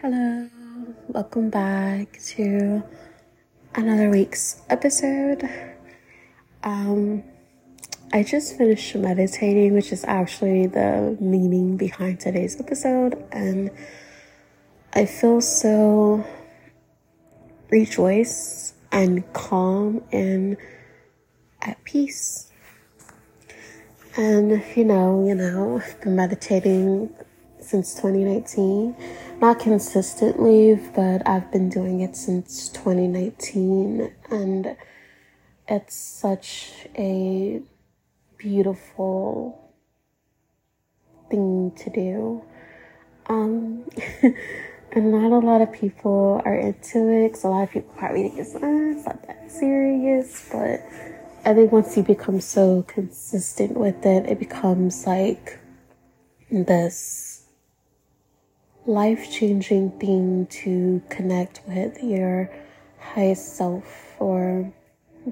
Hello, welcome back to another week's episode. Um, I just finished meditating, which is actually the meaning behind today's episode, and I feel so rejoiced and calm and at peace. And you know, you know, I've been meditating since 2019. Not consistently, but I've been doing it since 2019. And it's such a beautiful thing to do. Um, and not a lot of people are into it because a lot of people probably think it's, uh, it's not that serious, but I think once you become so consistent with it, it becomes like this life changing thing to connect with your highest self or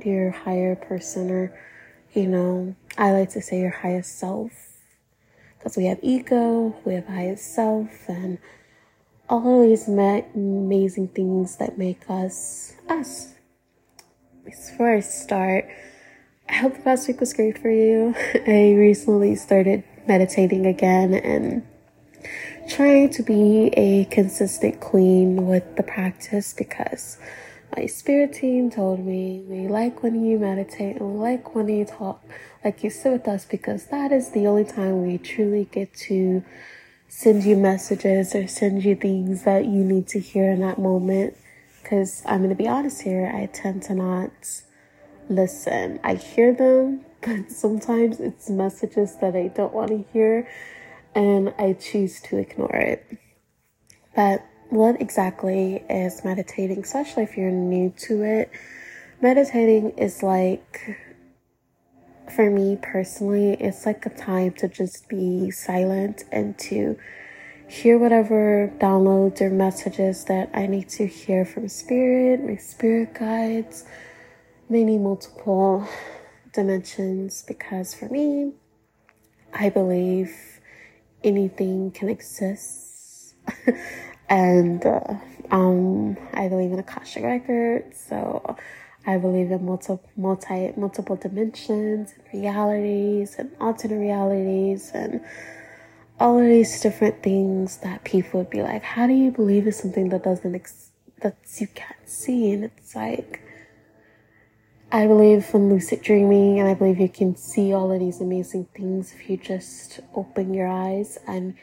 your higher person, or, you know, I like to say your highest self because we have ego, we have highest self, and all of these amazing things that make us us. Before I start, I hope the past week was great for you. I recently started meditating again and trying to be a consistent queen with the practice because my spirit team told me we like when you meditate and we like when you talk, like you sit with us, because that is the only time we truly get to send you messages or send you things that you need to hear in that moment. Because I'm going to be honest here, I tend to not listen. I hear them, but sometimes it's messages that I don't want to hear and I choose to ignore it. But what exactly is meditating, especially if you're new to it? Meditating is like, for me personally, it's like a time to just be silent and to hear whatever downloads or messages that I need to hear from spirit, my spirit guides, many multiple dimensions. Because for me, I believe anything can exist. and uh, um, I believe in Akashic records, so I believe in multi, multi, multiple dimensions and realities and alternate realities and all of these different things that people would be like, how do you believe in something that doesn't, ex- that you can't see? And it's like, I believe in lucid dreaming, and I believe you can see all of these amazing things if you just open your eyes and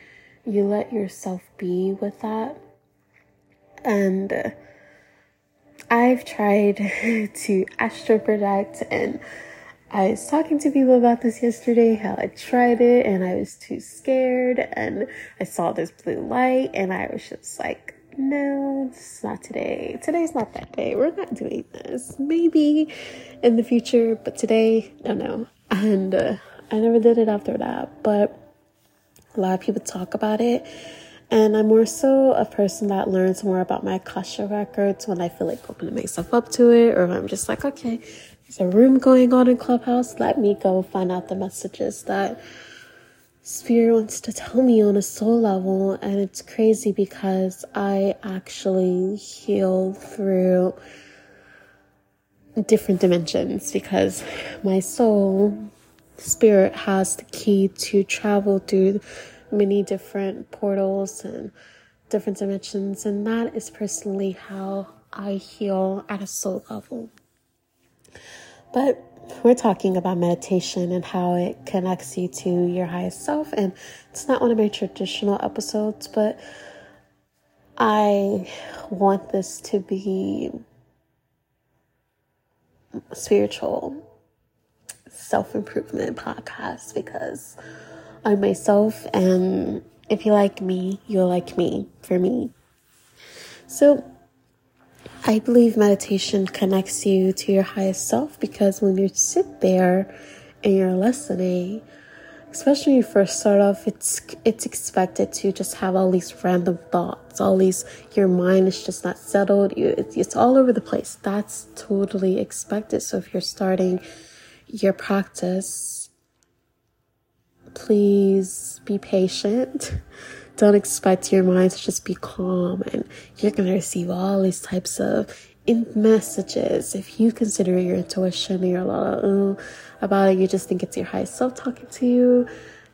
you let yourself be with that. And uh, I've tried to astral project, and I was talking to people about this yesterday how I tried it and I was too scared, and I saw this blue light, and I was just like, no, it's not today. Today's not that day. We're not doing this. Maybe in the future, but today, no, no. And uh, I never did it after that. But a lot of people talk about it. And I'm more so a person that learns more about my Akasha records when I feel like opening myself up to it, or I'm just like, okay, there's a room going on in Clubhouse. Let me go find out the messages that Spirit wants to tell me on a soul level, and it's crazy because I actually heal through different dimensions because my soul, spirit, has the key to travel through many different portals and different dimensions, and that is personally how I heal at a soul level. But we're talking about meditation and how it connects you to your highest self. And it's not one of my traditional episodes, but I want this to be spiritual self improvement podcast because I'm myself and if you like me, you'll like me for me. So I believe meditation connects you to your highest self because when you sit there and you're listening, especially when you first start off, it's it's expected to just have all these random thoughts, all these your mind is just not settled. You, it's, it's all over the place. That's totally expected. So if you're starting your practice, please be patient don't expect your mind to just be calm and you're going to receive all these types of in messages. If you consider your intuition and you're a lot uh, about it, you just think it's your high self talking to you,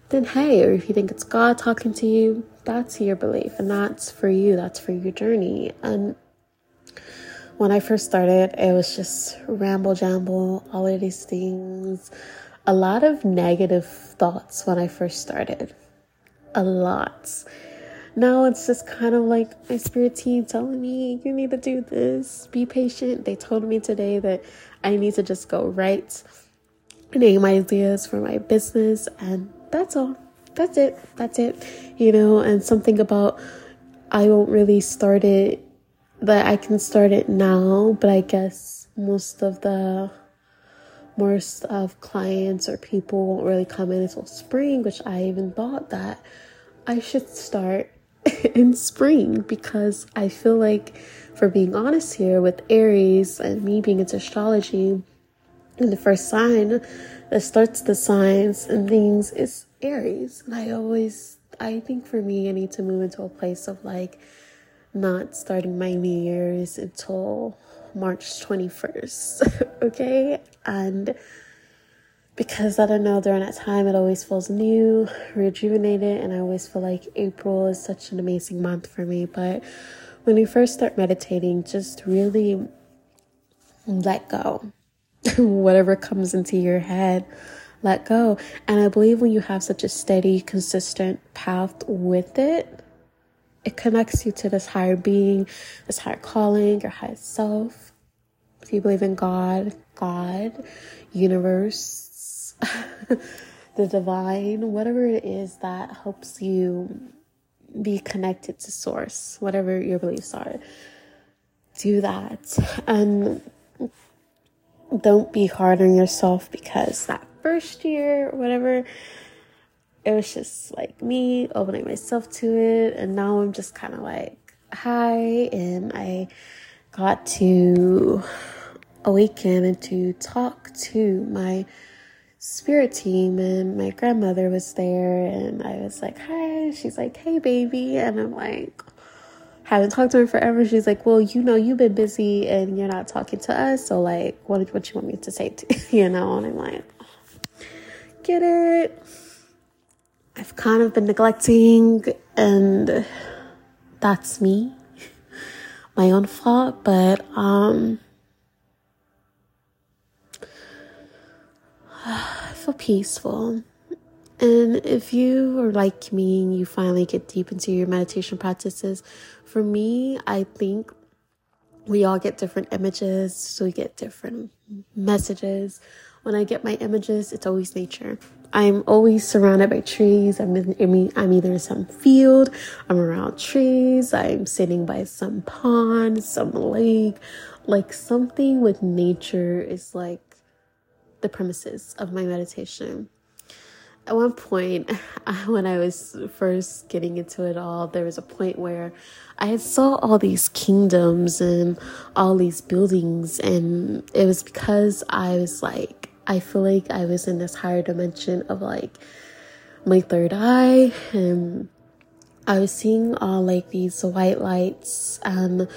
then hey, or if you think it's God talking to you, that's your belief and that's for you, that's for your journey. And when I first started, it was just ramble jamble, all of these things, a lot of negative thoughts when I first started. A lot. Now it's just kind of like my spirit team telling me, you need to do this, be patient. They told me today that I need to just go write name ideas for my business, and that's all. That's it. That's it. You know, and something about I won't really start it that I can start it now, but I guess most of the most of clients or people won't really come in until spring, which I even thought that I should start in spring because I feel like, for being honest here, with Aries and me being into astrology, and the first sign that starts the signs and things is Aries. And I always, I think for me, I need to move into a place of like, not starting my New Year's until March 21st. okay? And because I don't know, during that time it always feels new, rejuvenated, and I always feel like April is such an amazing month for me. But when you first start meditating, just really let go. Whatever comes into your head, let go. And I believe when you have such a steady, consistent path with it, it connects you to this higher being, this higher calling, your higher self. If you believe in God, God, universe, the divine, whatever it is that helps you be connected to source, whatever your beliefs are, do that. And don't be hard on yourself because that first year, whatever, it was just like me opening myself to it. And now I'm just kind of like, hi. And I got to awaken and to talk to my spirit team and my grandmother was there and I was like, hi. She's like, hey, baby. And I'm like, haven't talked to her forever. She's like, well, you know, you've been busy and you're not talking to us. So like, what, what you want me to say to you, you know? And I'm like, get it. I've kind of been neglecting, and that's me, my own fault. But um, I feel peaceful. And if you are like me and you finally get deep into your meditation practices, for me, I think we all get different images, so we get different messages. When I get my images, it's always nature. I'm always surrounded by trees. I'm in, I'm either in some field, I'm around trees, I'm sitting by some pond, some lake, like something with nature is like the premises of my meditation. At one point, when I was first getting into it all, there was a point where I saw all these kingdoms and all these buildings, and it was because I was like I feel like I was in this higher dimension of like my third eye and I was seeing all like these white lights and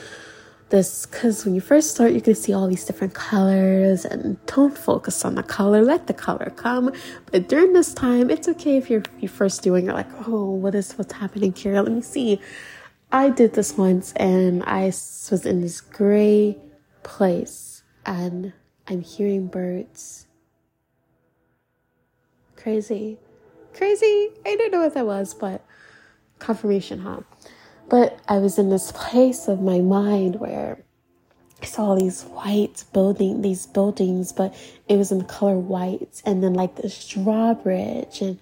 this because when you first start you can see all these different colors and don't focus on the color let the color come. But during this time it's okay if you're you first doing it like oh what is what's happening here? Let me see. I did this once and i was in this gray place and i'm hearing birds Crazy. Crazy. I don't know what that was, but confirmation, huh? But I was in this place of my mind where I saw these white building, these buildings, but it was in the color white, and then like this drawbridge. And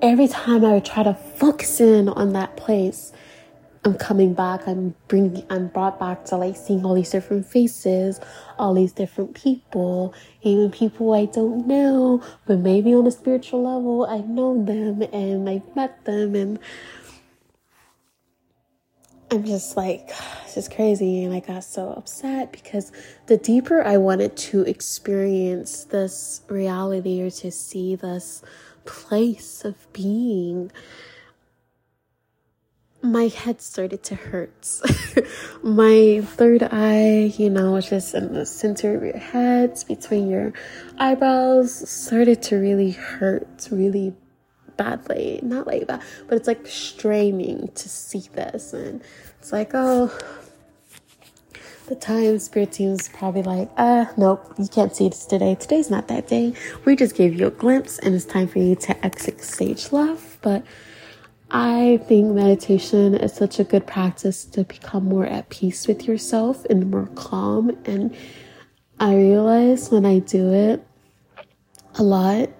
every time I would try to focus in on that place, I'm coming back. I'm bringing. I'm brought back to like seeing all these different faces, all these different people, even people I don't know, but maybe on a spiritual level I know them and I've met them, and I'm just like, it's just crazy. And I got so upset because the deeper I wanted to experience this reality or to see this place of being my head started to hurt. my third eye, you know, just in the center of your head, between your eyebrows, started to really hurt really badly. Not like that, but it's like straining to see this. And it's like, oh, the time spirit team's probably like, uh, nope, you can't see this today. Today's not that day. We just gave you a glimpse and it's time for you to exit stage left. But I think meditation is such a good practice to become more at peace with yourself and more calm. And I realize when I do it a lot,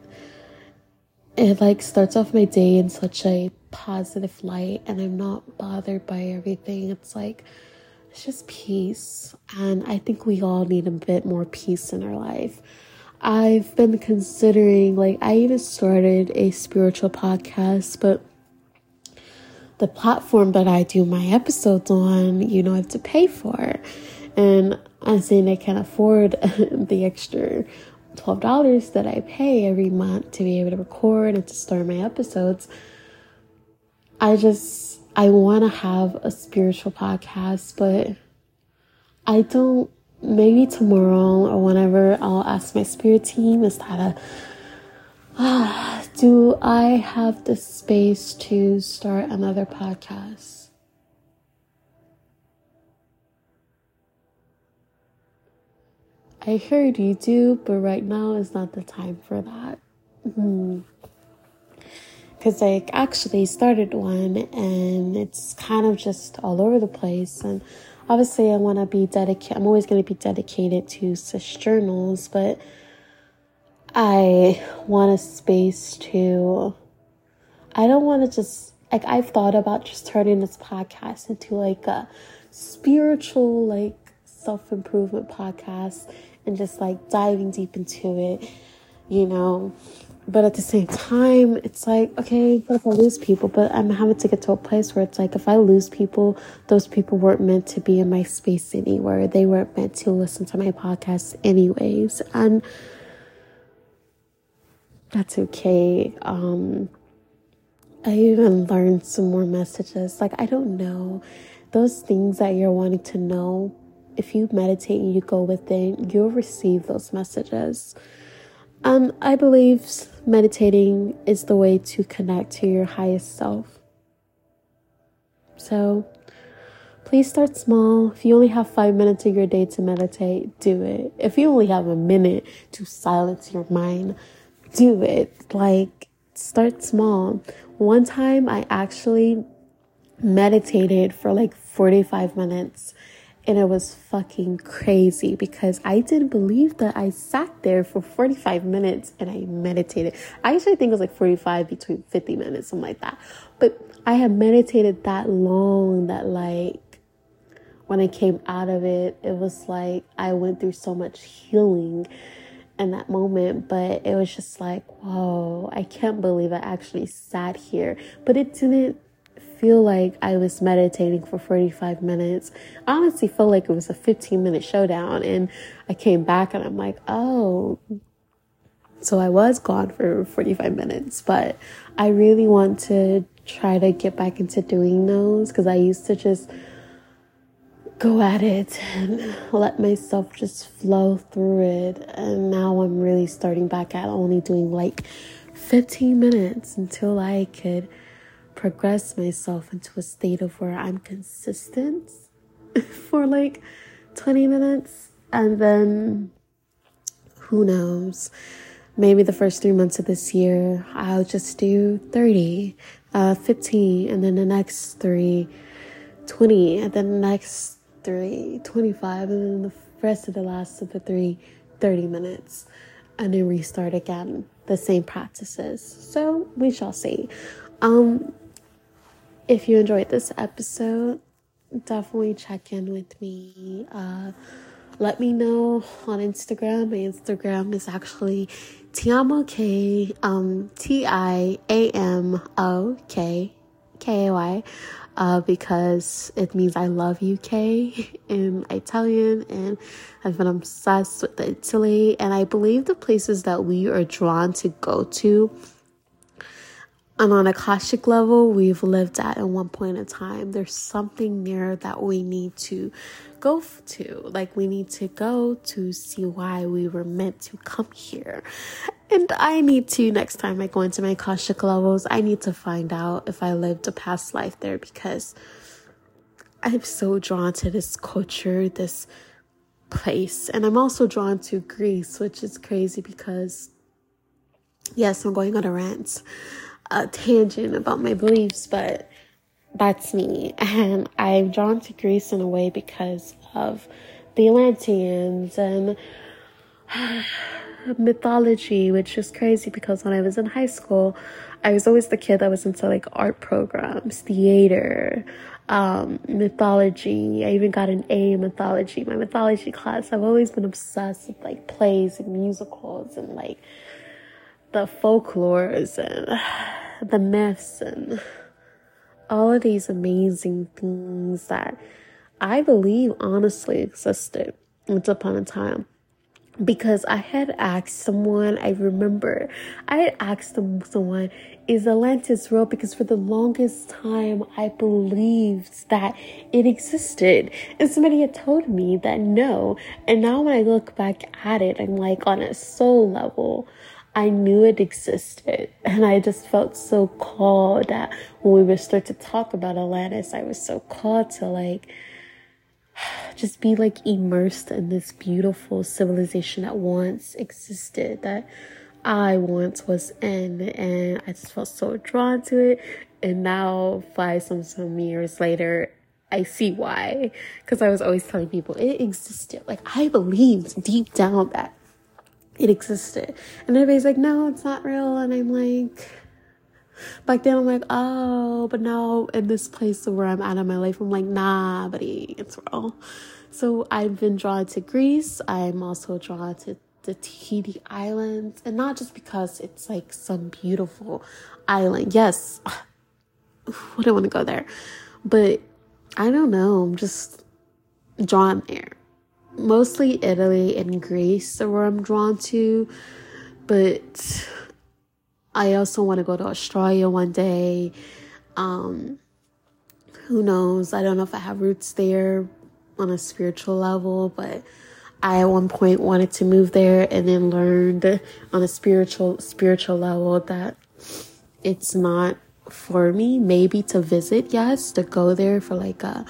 it like starts off my day in such a positive light and I'm not bothered by everything. It's like, it's just peace. And I think we all need a bit more peace in our life. I've been considering, like, I even started a spiritual podcast, but the platform that I do my episodes on, you know, I have to pay for. And I'm saying I can't afford the extra $12 that I pay every month to be able to record and to start my episodes. I just, I want to have a spiritual podcast, but I don't, maybe tomorrow or whenever I'll ask my spirit team is that a, do I have the space to start another podcast? I heard you do, but right now is not the time for that. Mm-hmm because I actually started one and it's kind of just all over the place. And obviously, I want to be dedicated, I'm always going to be dedicated to such journals, but I want a space to, I don't want to just, like, I've thought about just turning this podcast into like a spiritual, like, self improvement podcast and just like diving deep into it, you know but at the same time, it's like, okay, what if I lose people? But I'm having to get to a place where it's like, if I lose people, those people weren't meant to be in my space anywhere. They weren't meant to listen to my podcast, anyways. And that's okay. Um, I even learned some more messages. Like, I don't know. Those things that you're wanting to know, if you meditate and you go within, you'll receive those messages. Um, I believe meditating is the way to connect to your highest self. So please start small. If you only have five minutes of your day to meditate, do it. If you only have a minute to silence your mind, do it. Like, start small. One time I actually meditated for like 45 minutes and it was fucking crazy because I didn't believe that I sat there for 45 minutes and I meditated. I actually think it was like 45 between 50 minutes, something like that. But I had meditated that long that like when I came out of it, it was like I went through so much healing in that moment, but it was just like, whoa, I can't believe I actually sat here. But it didn't feel like I was meditating for 45 minutes. I honestly felt like it was a 15 minute showdown. And I came back and I'm like, oh, so I was gone for 45 minutes. But I really want to try to get back into doing those because I used to just go at it and let myself just flow through it. And now I'm really starting back at only doing like 15 minutes until I could progress myself into a state of where I'm consistent for like 20 minutes and then who knows maybe the first three months of this year i'll just do 30 uh 15 and then the next three 20 and then the next three 25 and then the rest of the last of the three 30 minutes and then restart again the same practices so we shall see um if you enjoyed this episode, definitely check in with me. Uh, let me know on Instagram. My Instagram is actually Tiamo K, um, T I A M O K K A Y, uh, because it means I love UK in Italian, and I've been obsessed with Italy. And I believe the places that we are drawn to go to and on a Akashic level, we've lived at in one point in time. There's something there that we need to go to. Like, we need to go to see why we were meant to come here. And I need to, next time I go into my Akashic levels, I need to find out if I lived a past life there because I'm so drawn to this culture, this place. And I'm also drawn to Greece, which is crazy because, yes, I'm going on a rant a tangent about my beliefs, but that's me. And I'm drawn to Greece in a way because of the Atlanteans and mythology, which is crazy because when I was in high school, I was always the kid that was into like art programs, theater, um, mythology. I even got an A in mythology. My mythology class, I've always been obsessed with like plays and musicals and like the folklores and the myths and all of these amazing things that I believe honestly existed once upon a time. Because I had asked someone, I remember, I had asked someone, is Atlantis real? Because for the longest time, I believed that it existed. And somebody had told me that no. And now when I look back at it, I'm like on a soul level, I knew it existed. And I just felt so called that when we would start to talk about Atlantis, I was so called to like just be like immersed in this beautiful civilization that once existed, that I once was in. And I just felt so drawn to it. And now, five some some years later, I see why. Because I was always telling people it existed. Like I believed deep down that it existed. And everybody's like, no, it's not real. And I'm like, back then I'm like, oh, but now in this place where I'm at in my life, I'm like, nah, buddy, it's real. So I've been drawn to Greece. I'm also drawn to the Tahiti Islands. And not just because it's like some beautiful island. Yes, wouldn't want to go there. But I don't know. I'm just drawn there mostly Italy and Greece are where I'm drawn to, but I also want to go to Australia one day. Um, who knows? I don't know if I have roots there on a spiritual level, but I at one point wanted to move there and then learned on a spiritual spiritual level that it's not for me. Maybe to visit, yes, to go there for like a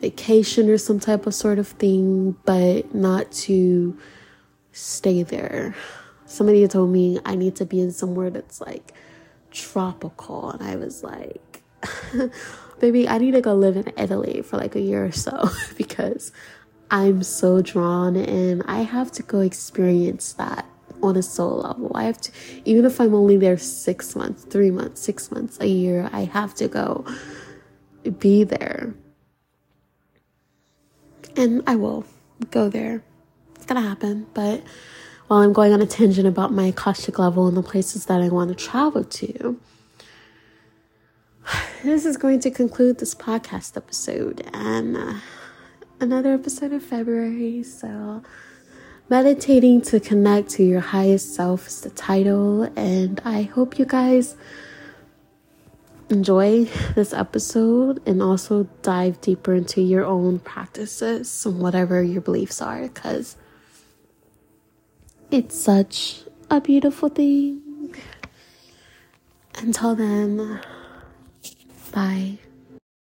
vacation or some type of sort of thing, but not to stay there. Somebody told me I need to be in somewhere that's like tropical, and I was like, baby, I need to go live in Italy for like a year or so because I'm so drawn and I have to go experience that on a soul level. I have to, even if I'm only there six months, three months, six months, a year, I have to go be there and I will go there. It's gonna happen. But while I'm going on a tangent about my Akashic level and the places that I want to travel to, this is going to conclude this podcast episode and uh, another episode of February. So, meditating to connect to your highest self is the title, and I hope you guys enjoy this episode and also dive deeper into your own practices and whatever your beliefs are because it's such a beautiful thing. Until then, bye.